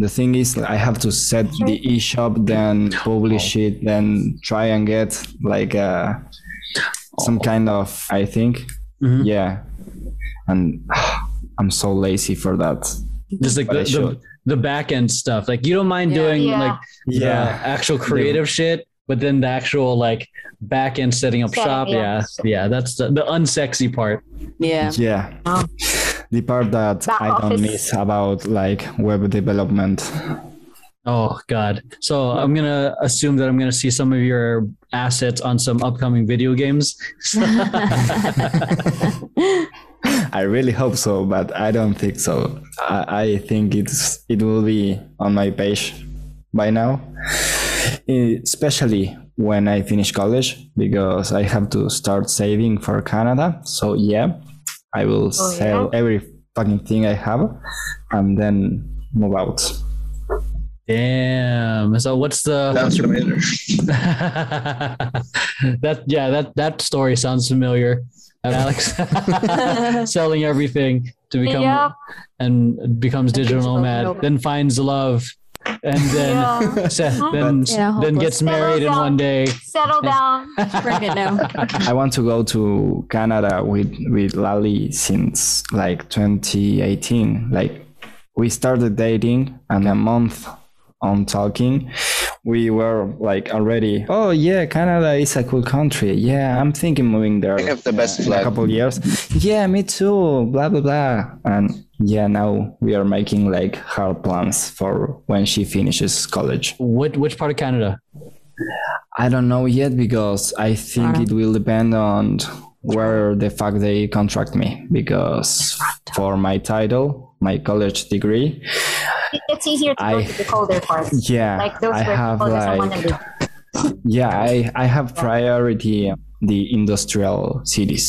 [SPEAKER 5] the thing is i have to set the e-shop then publish it then try and get like uh, some kind of i think
[SPEAKER 1] Mhm.
[SPEAKER 5] yeah and i'm so lazy for that
[SPEAKER 1] Just like the, the, the back end stuff. Like you don't mind
[SPEAKER 2] Yeah.
[SPEAKER 1] doing
[SPEAKER 3] Yeah.
[SPEAKER 1] like the actual creative shit, but then the actual like back end setting up
[SPEAKER 3] Setting,
[SPEAKER 1] shop.
[SPEAKER 3] yeah.
[SPEAKER 1] Yeah. Yeah. That's the, the unsexy part.
[SPEAKER 2] Yeah.
[SPEAKER 5] Yeah.
[SPEAKER 3] Oh.
[SPEAKER 5] The part that
[SPEAKER 3] Back
[SPEAKER 5] I don't
[SPEAKER 3] office.
[SPEAKER 5] miss about like web development.
[SPEAKER 1] Oh God. So I'm gonna assume that I'm gonna see some of your assets on some upcoming video games.
[SPEAKER 5] I really hope so, but I don't think so. I, I think it's it will be on my page by now. Especially when I finish college because I have to start saving for Canada. So yeah, I will
[SPEAKER 3] Oh,
[SPEAKER 5] sell every fucking thing I have and then move out.
[SPEAKER 1] Damn. So what's the
[SPEAKER 4] Sounds
[SPEAKER 1] what's your
[SPEAKER 4] familiar.
[SPEAKER 1] that yeah that that story sounds familiar. Alex selling everything to become
[SPEAKER 3] Yep.
[SPEAKER 1] and becomes digital
[SPEAKER 2] digital
[SPEAKER 1] nomad,
[SPEAKER 2] nomad.
[SPEAKER 1] then finds love, and then
[SPEAKER 3] Yeah.
[SPEAKER 1] se- then
[SPEAKER 2] Yeah,
[SPEAKER 1] then gets married in
[SPEAKER 3] Settle
[SPEAKER 1] one day.
[SPEAKER 3] Settle down.
[SPEAKER 2] Bring it now.
[SPEAKER 5] I want to go to Canada with with Lali since like 2018. Like we started dating and a month on talking, we were like already. Oh yeah, Canada is a cool country. Yeah, I'm thinking moving there.
[SPEAKER 4] They have the best
[SPEAKER 5] in a
[SPEAKER 4] flag.
[SPEAKER 5] couple years. Yeah, me too. Blah blah blah. And yeah, now we are making like hard plans for when she finishes college.
[SPEAKER 1] What which part of Canada?
[SPEAKER 5] I don't know yet because I think
[SPEAKER 2] Uh-huh.
[SPEAKER 5] it will depend on where the fuck they contract me because for my title, my college degree,
[SPEAKER 3] It- It's easier to go to the colder parts.
[SPEAKER 5] yeah,
[SPEAKER 3] Like those
[SPEAKER 5] I
[SPEAKER 3] where
[SPEAKER 5] have
[SPEAKER 3] people doesn't want
[SPEAKER 5] like
[SPEAKER 3] to
[SPEAKER 5] yeah, I I have priority the industrial cities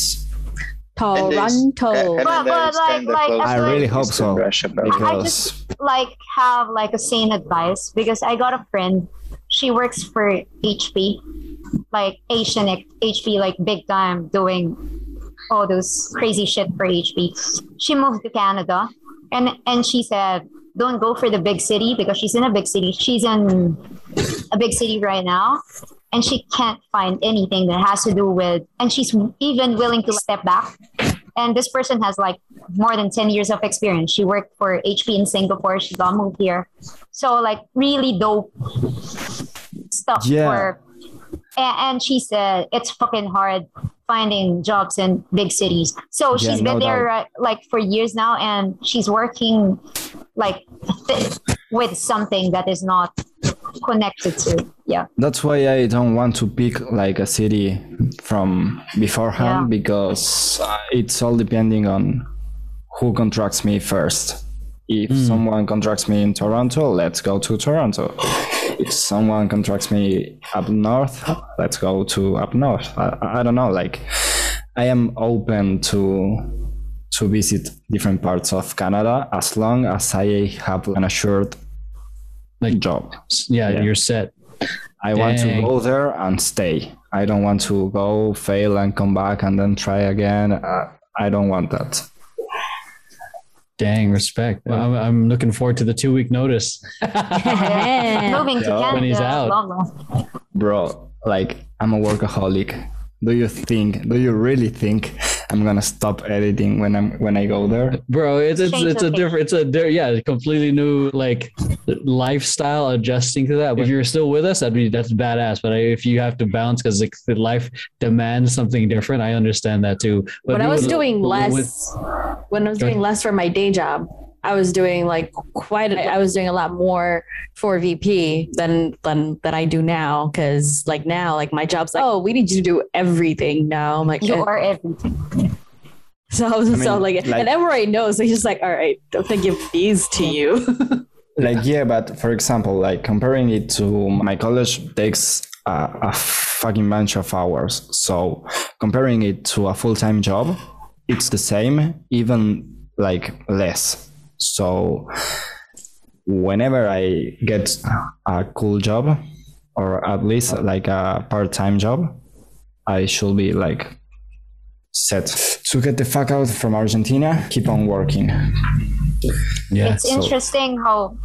[SPEAKER 4] And there's-
[SPEAKER 2] Toronto.
[SPEAKER 4] and
[SPEAKER 3] But- but like- like, I
[SPEAKER 5] I
[SPEAKER 4] to
[SPEAKER 5] really hope so
[SPEAKER 4] Russia, probably.
[SPEAKER 5] because
[SPEAKER 3] like have like a sane advice because I got a friend. She works for HP, like Asian HP, like big time doing all those crazy shit for HP. She moved to Canada, and and she said, "Don't go for the big city because she's in a big city. She's in a big city right now." And she can't find anything that has to do with, and she's even willing to step back. And this person has like more than 10 years of experience. She worked for HP in Singapore. She got moved here. So like really dope stuff
[SPEAKER 5] Yeah.
[SPEAKER 3] for and, and she said it's fucking hard finding jobs in big cities. So
[SPEAKER 5] Yeah,
[SPEAKER 3] she's
[SPEAKER 5] no
[SPEAKER 3] been there uh, like for years now and she's working like th- with something that is not connected to yeah.
[SPEAKER 5] that's why I don't want to pick like a city from beforehand
[SPEAKER 3] Yeah.
[SPEAKER 5] because uh, it's all depending on who contracts me first. If someone contracts me in Toronto, let's go to Toronto. If someone contracts me up north, let's go to up north. I, I don't know. Like, I am open to to visit different parts of Canada as long as I have an assured
[SPEAKER 1] Like-
[SPEAKER 5] job.
[SPEAKER 1] Yeah,
[SPEAKER 5] Yeah.
[SPEAKER 1] you're set.
[SPEAKER 5] I want to go there and stay. I don't want to go, fail, and come back and then try again. Uh, I don't want that.
[SPEAKER 1] Dang, respect. I'm, I'm looking forward to the two week notice.
[SPEAKER 3] Moving to Canada.
[SPEAKER 1] When he's out.
[SPEAKER 3] long, long.
[SPEAKER 5] Bro, like, I'm a workaholic. Do you think, do you really think I'm gonna stop editing when I'm when I go there?
[SPEAKER 1] Bro, it's it's,
[SPEAKER 3] Change
[SPEAKER 1] it's a different it's a di- yeah, completely new like lifestyle adjusting to that. If you're still with us, that'd be that's badass. But if you have to bounce because like, the life demands something different, I understand that too. But
[SPEAKER 2] when I was
[SPEAKER 1] would-
[SPEAKER 2] doing
[SPEAKER 1] with-
[SPEAKER 2] less, when I was doing less for my day job, I was doing like quite. A, I was doing a lot more for VP than than than I do now. Because like now, like my job's like, oh, we need you to do everything now. I'm like,
[SPEAKER 3] You are everything.
[SPEAKER 2] so I was so
[SPEAKER 5] mean,
[SPEAKER 2] like,
[SPEAKER 5] like-
[SPEAKER 2] and everybody knows. So he's just like, all right, don't they give these to you?
[SPEAKER 5] Like, yeah, but for example, like comparing it to my college takes a, a fucking bunch of hours. So comparing it to a full time job, it's the same, even like less. So whenever I get a cool job, or at least like a part time job, I should be like set to get the fuck out from Argentina, keep on working.
[SPEAKER 1] yeah.
[SPEAKER 3] it's
[SPEAKER 5] so-
[SPEAKER 3] interesting how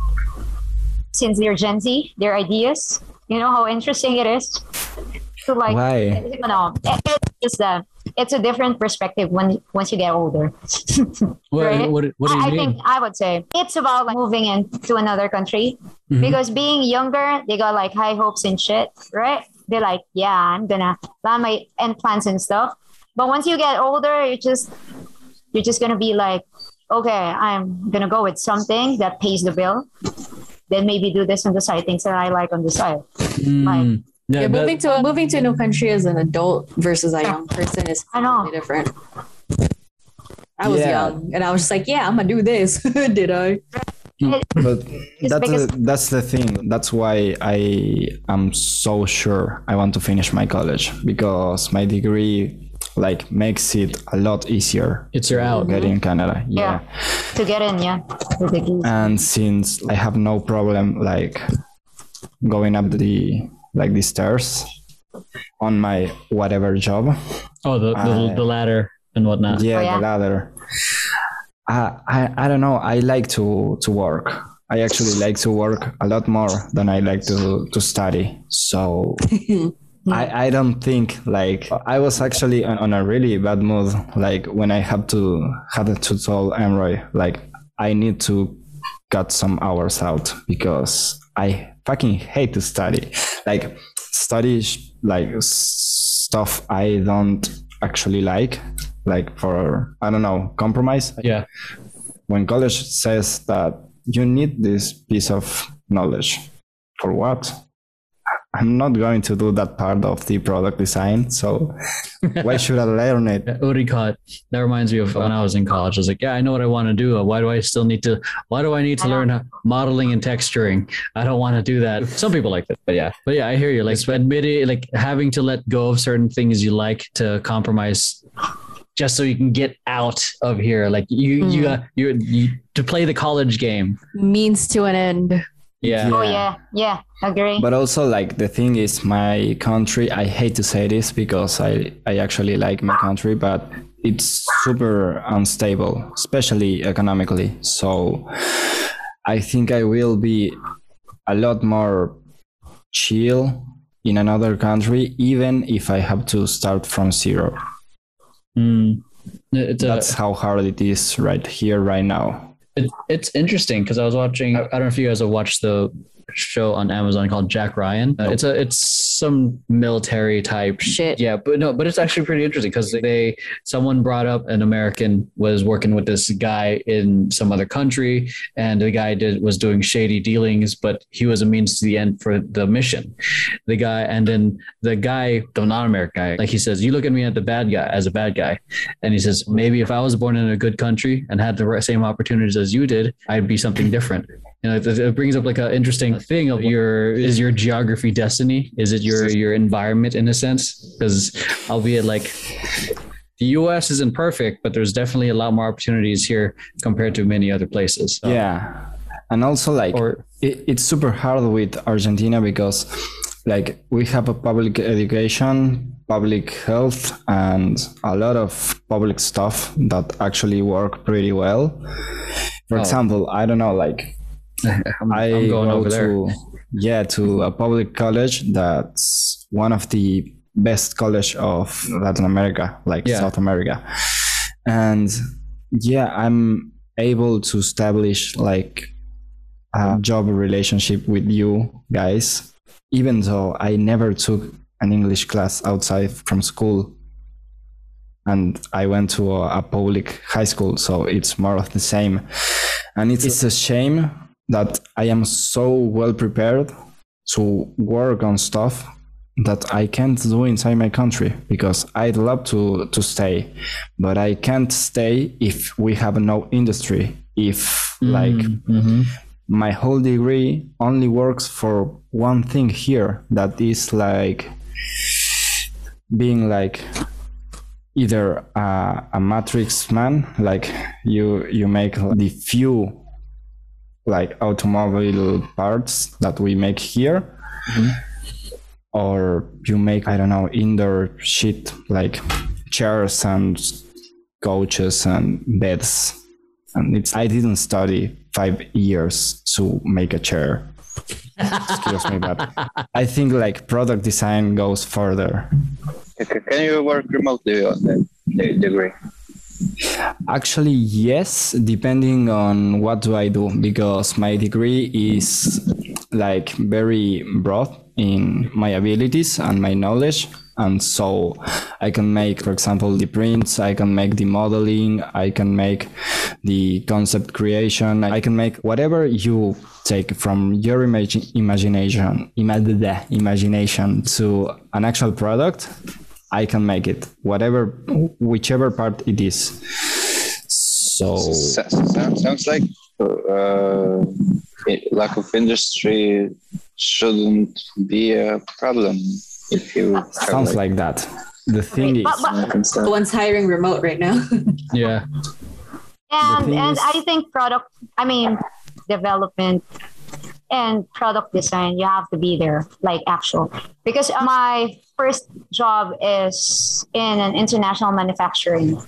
[SPEAKER 3] since they're Gen Z, their ideas, you know how interesting it is to like
[SPEAKER 5] Why?
[SPEAKER 3] you know, it's just that it's a different perspective when once you get older.
[SPEAKER 1] What,
[SPEAKER 3] right?
[SPEAKER 1] what, what do you
[SPEAKER 3] I, I think I would say it's about like moving into another country
[SPEAKER 1] Mhm.
[SPEAKER 3] because being younger, they got like high hopes and shit, right? They're like, yeah, I'm gonna plan my end plans and stuff. But once you get older, you just you're just gonna be like, okay, I'm gonna go with something that pays the bill. Then maybe do this on the side, things that I like on the side.
[SPEAKER 1] Mm, yeah,
[SPEAKER 2] yeah,
[SPEAKER 1] that-
[SPEAKER 2] moving to moving to a new country as an adult versus a young person is
[SPEAKER 3] I know.
[SPEAKER 2] completely different. I was
[SPEAKER 5] Yeah.
[SPEAKER 2] young and I was just like, yeah, I'm gonna do this. Did I?
[SPEAKER 5] but that's
[SPEAKER 3] because-
[SPEAKER 5] the, that's the thing that's why i am so sure i want to finish my college because my degree like makes it a lot easier
[SPEAKER 1] it's your out.
[SPEAKER 5] to get in canada yeah,
[SPEAKER 3] Yeah. To get in, yeah. With the keys.
[SPEAKER 5] and since i have no problem like going up the like the stairs on my whatever job.
[SPEAKER 1] Oh, the, the,
[SPEAKER 5] I-
[SPEAKER 1] the ladder and whatnot.
[SPEAKER 5] yeah,
[SPEAKER 3] Oh, yeah.
[SPEAKER 5] the ladder. I, I i don't know. I like to to work. I actually like to work a lot more than i like to to study. So I, I don't think like I was actually on, on a really bad mood like when I had to had to tell Emroy like I need to cut some hours out because I fucking hate to study. Like study like stuff I don't actually like like for I don't know compromise.
[SPEAKER 1] Yeah.
[SPEAKER 5] when college says that you need this piece of knowledge for what I'm not going to do that part of the product design. So why should I learn it?
[SPEAKER 1] Uricot. That reminds me of when I was in college. I was like, yeah, I know what I want to do. Why do I still need to? Why do I need to learn modeling and texturing? I don't want to do that. Some people like that, but yeah, but yeah, I hear you. Like admitting, like having to let go of certain things you like to compromise. Just so you can get out of here, like you, you,
[SPEAKER 2] Mm.
[SPEAKER 1] uh, you, you, to play the college game.
[SPEAKER 2] Means to an end.
[SPEAKER 1] Yeah,
[SPEAKER 3] Oh yeah, yeah, agree.
[SPEAKER 5] But also, like the thing is, my country. I hate to say this because I I actually like my country, but it's super unstable, especially economically. So I think I will be a lot more chill in another country, even if I have to start from zero.
[SPEAKER 1] Mm. A,
[SPEAKER 5] That's how hard it is right here, right now.
[SPEAKER 1] It, it's interesting because I was watching. I, I don't know if you guys have watched the show on Amazon called Jack Ryan. Uh, it's a it's some military type
[SPEAKER 2] Shit.
[SPEAKER 1] Yeah, but no, but it's actually pretty interesting because they someone brought up an American was working with this guy in some other country, and the guy did was doing shady dealings, but he was a means to the end for the mission. The guy, and then the guy, the non-American guy, like he says, you look at me at the bad guy as a bad guy, and he says maybe if I was born in a good country and had the same opportunities as you did, I'd be something different. You know, it, brings up like an interesting thing of your is your geography destiny? Is it your your environment in a sense? Because albeit like the U.S. isn't perfect, but there's definitely a lot more opportunities here compared to many other places. So-
[SPEAKER 5] Yeah, and also like
[SPEAKER 1] Or
[SPEAKER 5] it, it's super hard with Argentina because like we have a public education, public health, and a lot of public stuff that actually work pretty well. For
[SPEAKER 1] Oh.
[SPEAKER 5] example, I don't know, like
[SPEAKER 1] I'm,
[SPEAKER 5] I
[SPEAKER 1] I'm going
[SPEAKER 5] go
[SPEAKER 1] over there.
[SPEAKER 5] to yeah to a public college that's one of the best college of Latin America, like
[SPEAKER 1] Yeah.
[SPEAKER 5] South America, and yeah, I'm able to establish like a job relationship with you guys, even though I never took an English class outside from school. And I went to a, a public high school, so it's more of the same. And it's, it's a shame that I am so well prepared to work on stuff that I can't do inside my country because I'd love to to stay, but I can't stay if we have no industry. If like
[SPEAKER 1] Mhm.
[SPEAKER 5] my whole degree only works for one thing here that is like being like either a, a matrix man like you you make the few like automobile parts that we make here. Or you make i don't know indoor shit like chairs and couches and beds. And it's i didn't study five years to make a chair. Excuse me but i think like product design goes further.
[SPEAKER 4] Can you work remotely on that degree?
[SPEAKER 5] Actually, yes, depending on what do I do, because my degree is like very broad in my abilities and my knowledge. And so I can make, for example, the prints, I can make the modeling, I can make the concept creation, I can make whatever you take from your imagi- imagination, ima- imagination to an actual product. I can make it, whatever, whichever part it is. So
[SPEAKER 4] S- s- sounds like uh, lack of industry shouldn't be a problem if you
[SPEAKER 5] sounds like that. The thing is,
[SPEAKER 3] But- but-
[SPEAKER 6] The one's hiring remote right now.
[SPEAKER 1] Yeah.
[SPEAKER 3] and and
[SPEAKER 5] is-
[SPEAKER 3] I think product, I mean, development and product design, you have to be there, like actual. Because my first job is in an international manufacturing.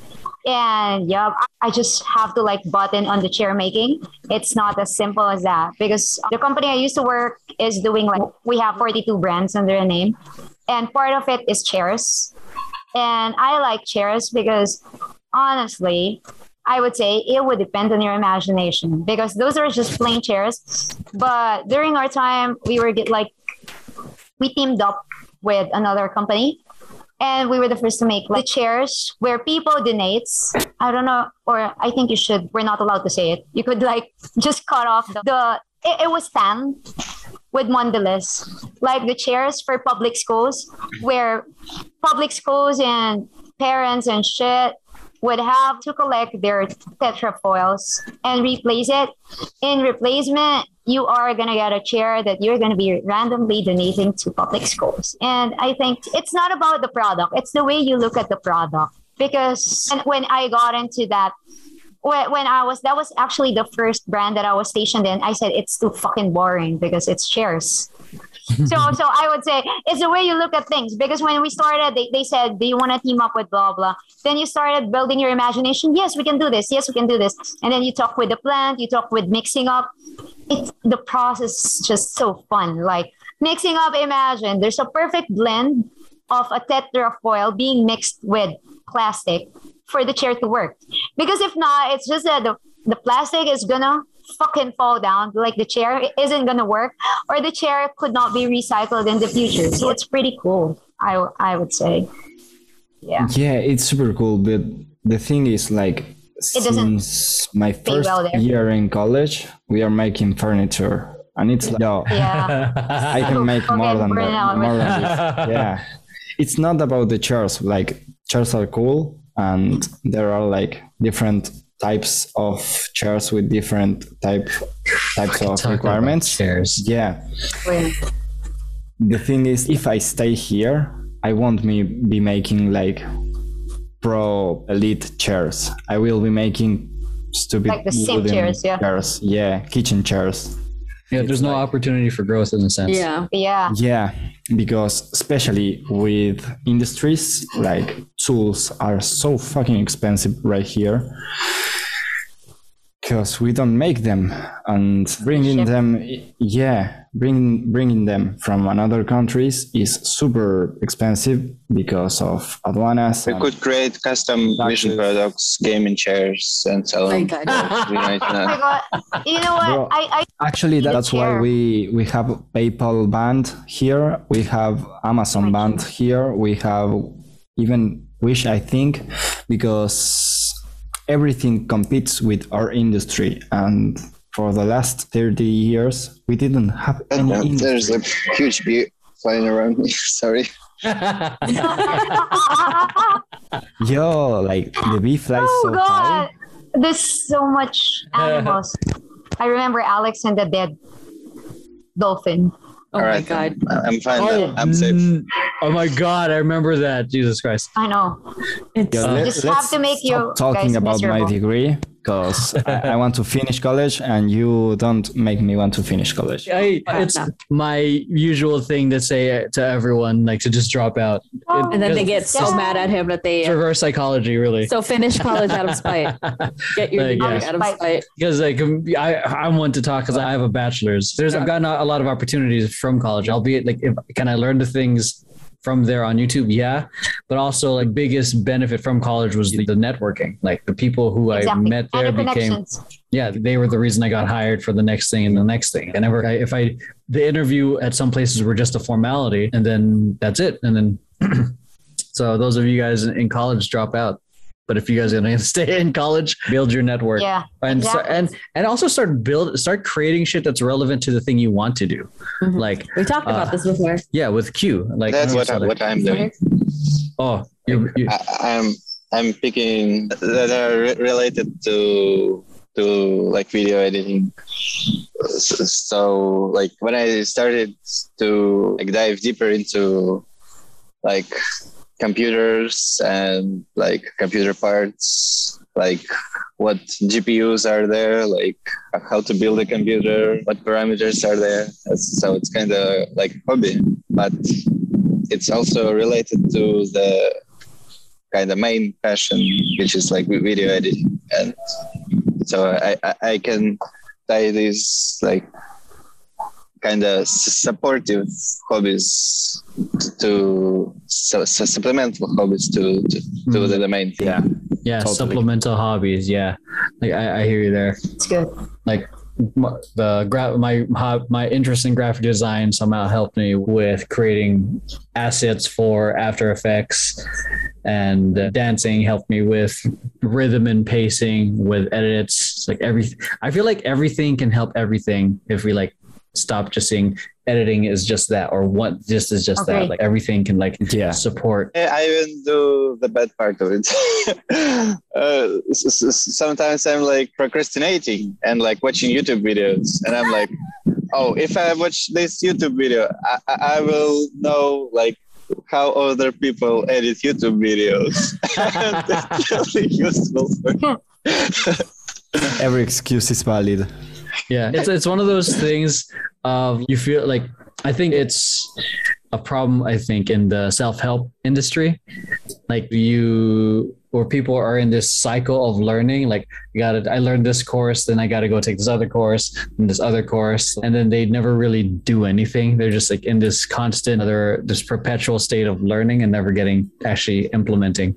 [SPEAKER 3] And yeah, I just have to like button on the chair making. It's not as simple as that because the company I used to work is doing like we have 42 brands under a name, and part of it is chairs. And I like chairs because honestly, I would say it would depend on your imagination because those are just plain chairs. But during our time, we were get like we teamed up with another company, and we were the first to make like the chairs where people donates. I don't know, or I think you should. We're not allowed to say it. You could like just cut off the. the it, it was tan, with Mondelez, like the chairs for public schools, where public schools and parents and shit would have to collect their tetrafoils and replace it. In replacement, you are going to get a chair that you're going to be randomly donating to public schools. And I think it's not about the product, it's the way you look at the product. Because when I got into that, when, when I was, that was actually the first brand that I was stationed in, I said it's too fucking boring because it's chairs so so I would say it's the way you look at things because when we started they, they said do you want to team up with blah blah? Then you started building your imagination. Yes we can do this. Yes we can do this. And then you talk with the plant you talk with mixing up. It's the process is just so fun. Like mixing up imagine there's a perfect blend of a tetrafoil being mixed with plastic for the chair to work. Because if not it's just that the, the plastic is gonna fucking fall down like the chair isn't gonna work or the chair could not be recycled in the future so it's pretty cool i i would say yeah
[SPEAKER 5] Yeah, it's super cool, but the thing is like
[SPEAKER 3] doesn't
[SPEAKER 5] since my first
[SPEAKER 3] well
[SPEAKER 5] year in college, we are making furniture. And it's like, yo,
[SPEAKER 3] yeah
[SPEAKER 5] I can make more than that. More than this. Yeah. It's not about the chairs. Like chairs are cool and there are like different types of chairs with different type types of requirements.
[SPEAKER 1] Chairs.
[SPEAKER 5] Yeah. The thing is if I stay here, I won't me be making like pro elite chairs. I will be making stupid
[SPEAKER 3] Like the same
[SPEAKER 5] wooden
[SPEAKER 3] chairs, yeah.
[SPEAKER 5] chairs. Yeah, kitchen chairs.
[SPEAKER 1] Yeah, there's no opportunity for growth in a sense.
[SPEAKER 2] Yeah.
[SPEAKER 3] yeah
[SPEAKER 5] Yeah, because especially with industries like tools are so fucking expensive right here. Because we don't make them and bringing
[SPEAKER 3] Ship.
[SPEAKER 5] them, yeah, bringing bringing them from another countries is super expensive because of aduanas.
[SPEAKER 4] We could create custom vision products, gaming chairs, and so on.
[SPEAKER 2] God.
[SPEAKER 4] We might
[SPEAKER 3] oh my god you know what
[SPEAKER 5] Bro.
[SPEAKER 3] i i
[SPEAKER 5] Actually, that's why we we have PayPal banned here. We have Amazon banned here. We have even Wish, I think, because everything competes with our industry. And for the last thirty years, we didn't have any
[SPEAKER 4] And there's a huge bee flying around me. Sorry.
[SPEAKER 5] Yo, like the bee flies
[SPEAKER 3] oh
[SPEAKER 5] so
[SPEAKER 3] god
[SPEAKER 5] high.
[SPEAKER 3] there's so much animals i remember alex and the dead dolphin
[SPEAKER 2] Oh
[SPEAKER 4] All
[SPEAKER 2] my
[SPEAKER 4] right,
[SPEAKER 2] god.
[SPEAKER 4] I'm fine.
[SPEAKER 1] Oh,
[SPEAKER 4] I'm safe.
[SPEAKER 1] oh my god, I remember that. Jesus Christ.
[SPEAKER 3] i know
[SPEAKER 2] It's
[SPEAKER 5] Yo, let-
[SPEAKER 3] just have to make
[SPEAKER 5] stop
[SPEAKER 3] you
[SPEAKER 5] talking
[SPEAKER 3] guys
[SPEAKER 5] about my degree because I, I want to finish college, and you don't make me want to finish college.
[SPEAKER 1] I,
[SPEAKER 2] Wow.
[SPEAKER 1] Oh, it's my usual thing to say to everyone, like to just drop out.
[SPEAKER 3] Oh.
[SPEAKER 2] and then they get so
[SPEAKER 3] Yeah.
[SPEAKER 2] mad at him that they
[SPEAKER 1] reverse psychology, really.
[SPEAKER 2] so finish college out of spite. Get your
[SPEAKER 1] Like,
[SPEAKER 2] degree
[SPEAKER 1] yeah.
[SPEAKER 2] out of spite.
[SPEAKER 1] because like I, I'm one to talk because I have a bachelor's. There's I've gotten a a lot of opportunities from college, albeit like if can I learn the things from there on YouTube? Yeah, but also like biggest benefit from college was the, the networking. Like the people who I met there
[SPEAKER 3] the
[SPEAKER 1] became yeah they were the reason I got hired for the next thing and the next thing. And never I, if I the interview at some places were just a formality and then that's it and then so those of you guys in college drop out. But if you guys are gonna stay in college, build your network
[SPEAKER 3] yeah
[SPEAKER 1] and so, and and also start build start creating shit that's relevant to the thing you want to do.
[SPEAKER 2] Mhm.
[SPEAKER 1] Like
[SPEAKER 2] We talked about
[SPEAKER 1] Uh,
[SPEAKER 2] this before.
[SPEAKER 1] yeah, with Q. Like
[SPEAKER 4] That's what, I, what I'm doing.
[SPEAKER 1] Oh, you, you,
[SPEAKER 4] I, I'm I'm picking that are re- related to to like video editing. So, so like when I started to like dive deeper into like computers and like computer parts, like what GPUs are there, like how to build a computer, what parameters are there. So it's kind of like hobby, but it's also related to the kind of main passion, which is like video editing, and so I I, can tie these like kind of supportive hobbies to so, so supplemental hobbies to to, to the, the main thing.
[SPEAKER 5] Yeah,
[SPEAKER 1] yeah,
[SPEAKER 5] Totally.
[SPEAKER 1] supplemental hobbies. Yeah, like I, I hear you there.
[SPEAKER 3] it's good
[SPEAKER 1] Like m- the gra- my hob- my interest in graphic design somehow helped me with creating assets for After Effects, and uh, dancing helped me with rhythm and pacing with edits. It's like every I feel like everything can help everything if we like stop just saying editing is just that or what just is just
[SPEAKER 3] Okay.
[SPEAKER 1] that. Like everything can like
[SPEAKER 5] Yeah.
[SPEAKER 1] support.
[SPEAKER 4] I I even do the bad part of it. uh, s- s- sometimes I'm like procrastinating and like watching YouTube videos, and I'm like, oh, if I watch this YouTube video, I, I I will know like how other people edit YouTube videos. and it's really useful. For
[SPEAKER 5] Every excuse is valid.
[SPEAKER 1] Yeah, it's it's one of those things of you feel like I think it's a problem I think in the self-help industry. Like you or people are in this cycle of learning like you got to I learned this course then I got to go take this other course and this other course and then they never really do anything. They're just like in this constant other this perpetual state of learning and never getting actually implementing.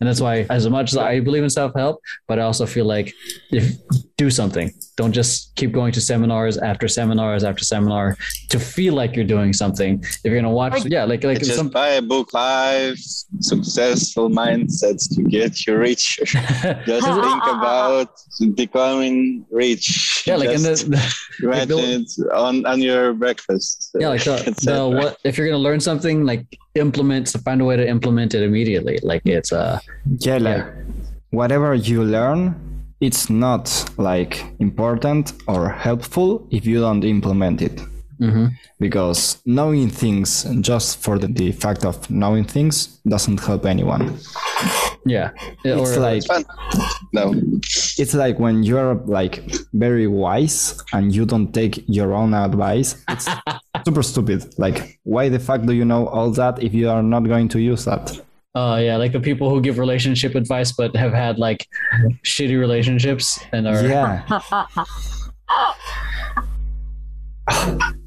[SPEAKER 1] And that's why, as much as I believe in self help, but I also feel like if do something, don't just keep going to seminars after seminars after seminar to feel like you're doing something. If you're gonna watch, yeah, like like
[SPEAKER 4] just
[SPEAKER 1] some.
[SPEAKER 4] buy a book, Five Successful Mindsets to Get You Richer. Just think
[SPEAKER 3] ah, ah, ah.
[SPEAKER 4] about becoming rich.
[SPEAKER 1] yeah, like in
[SPEAKER 4] Just
[SPEAKER 1] the,
[SPEAKER 4] imagine
[SPEAKER 1] the-
[SPEAKER 4] on, on your breakfast.
[SPEAKER 1] yeah, like the, the what if you're gonna learn something, like implement, find a way to implement it immediately. Like it's uh
[SPEAKER 5] Yeah, like whatever you learn, it's not like important or helpful if you don't implement it.
[SPEAKER 1] mhm.
[SPEAKER 5] Because knowing things just for the, the fact of knowing things doesn't help anyone.
[SPEAKER 1] yeah.
[SPEAKER 5] It's
[SPEAKER 1] Or-
[SPEAKER 5] like
[SPEAKER 4] Fun. No.
[SPEAKER 5] it's like when you're like very wise and you don't take your own advice it's super stupid like why the fuck do you know all that if you are not going to use that
[SPEAKER 1] Uh, yeah, like the people who give relationship advice but have had like shitty relationships and are
[SPEAKER 5] yeah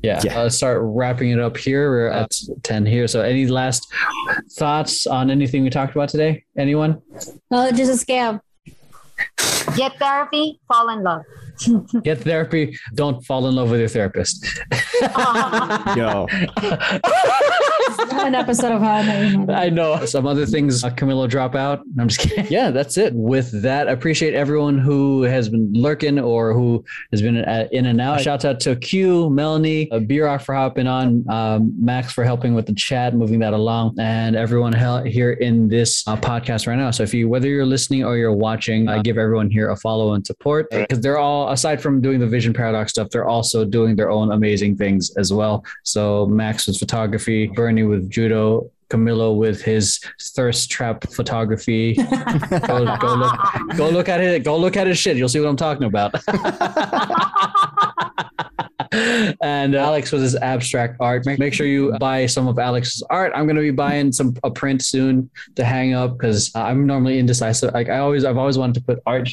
[SPEAKER 1] yeah.
[SPEAKER 5] Yeah.
[SPEAKER 1] Uh, start wrapping it up here. We're at ten here. So, any last thoughts on anything we talked about today? Anyone?
[SPEAKER 2] Oh, just a scam.
[SPEAKER 3] Get therapy, fall in love.
[SPEAKER 1] Get therapy. Don't fall in love with your therapist.
[SPEAKER 5] yo
[SPEAKER 2] An episode of How I Met Your Mother.
[SPEAKER 1] I know some other things. Uh, Camilo drop out. I'm just kidding. Yeah, that's it. With that, I appreciate everyone who has been lurking or who has been uh, in and out. Shout out to Q, Melanie, uh, B-Rock for hopping on, um, Max for helping with the chat, moving that along, and everyone hel- here in this uh, podcast right now. So if you, whether you're listening or you're watching, I give everyone here a follow and support because they're all, aside from doing the Vision Paradox stuff, they're also doing their own amazing things as well. So Max with photography, Bernie with judo, Camilo with his thirst trap photography. go, go look, go look at it. Go look at his shit. You'll see what I'm talking about. and Alex with his abstract art. Make, make sure you buy some of Alex's art. I'm going to be buying some a print soon to hang up because I'm normally indecisive. Like I always, I've always wanted to put art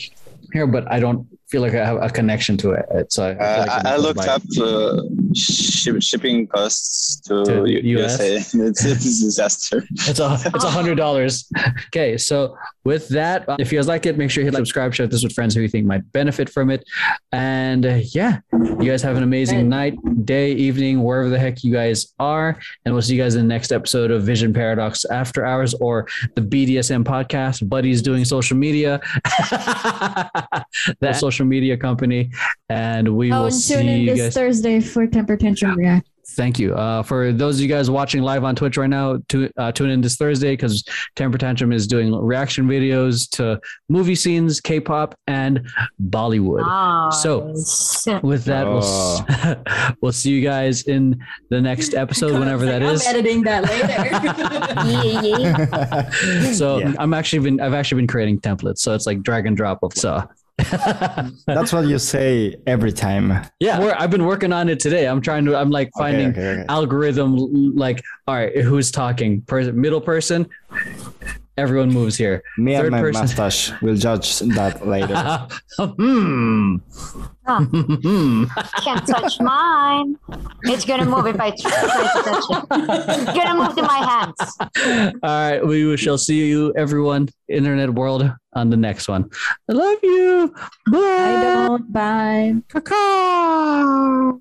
[SPEAKER 1] here, but I don't feel like I have a connection to it. So I, feel
[SPEAKER 4] Uh,
[SPEAKER 1] like
[SPEAKER 4] I, I looked up uh, ship, shipping costs to,
[SPEAKER 1] To
[SPEAKER 4] U-
[SPEAKER 1] US?
[SPEAKER 4] USA. It's, it's a disaster.
[SPEAKER 1] It's a it's a hundred dollars. Okay, so with that, uh, if you guys like it, make sure you hit like, subscribe, share this with friends who you think might benefit from it, and uh, yeah, you guys have an amazing night, day, evening, wherever the heck you guys are, and we'll see you guys in the next episode of Vision Paradox After Hours or the BDSM podcast. Buddy's doing social media, that social media company, and we
[SPEAKER 2] Oh,
[SPEAKER 1] will
[SPEAKER 2] and
[SPEAKER 1] see
[SPEAKER 2] tune in
[SPEAKER 1] you
[SPEAKER 2] this
[SPEAKER 1] guys.
[SPEAKER 2] Thursday for Temper Tantrum React.
[SPEAKER 1] Thank you. Uh, for those of you guys watching live on Twitch right now, to, uh, tune in this Thursday because Temper Tantrum is doing reaction videos to movie scenes, K-pop, and Bollywood. So-
[SPEAKER 3] Nice.
[SPEAKER 1] With that, we'll, we'll see you guys in the next episode, whenever that is.
[SPEAKER 2] editing that later.
[SPEAKER 3] yeah, yeah.
[SPEAKER 1] So
[SPEAKER 5] Yeah.
[SPEAKER 1] I'm actually been I've actually been creating templates, so it's like drag and drop of so.
[SPEAKER 5] That's what you say every time
[SPEAKER 1] yeah, we're, I've been working on it today. I'm trying to. I'm like
[SPEAKER 5] Okay,
[SPEAKER 1] finding
[SPEAKER 5] okay, okay.
[SPEAKER 1] algorithm like all right who's talking person middle person everyone moves here
[SPEAKER 5] me
[SPEAKER 1] Third
[SPEAKER 5] and my
[SPEAKER 1] person.
[SPEAKER 5] mustache will judge that later
[SPEAKER 1] hmm
[SPEAKER 3] Huh.
[SPEAKER 1] Hmm.
[SPEAKER 3] Can't touch mine. It's gonna move if I try to touch it. It's gonna move to my hands.
[SPEAKER 1] all right we shall see you everyone internet world on the next one i love you bye
[SPEAKER 2] I don't. Bye.
[SPEAKER 1] Caw-caw.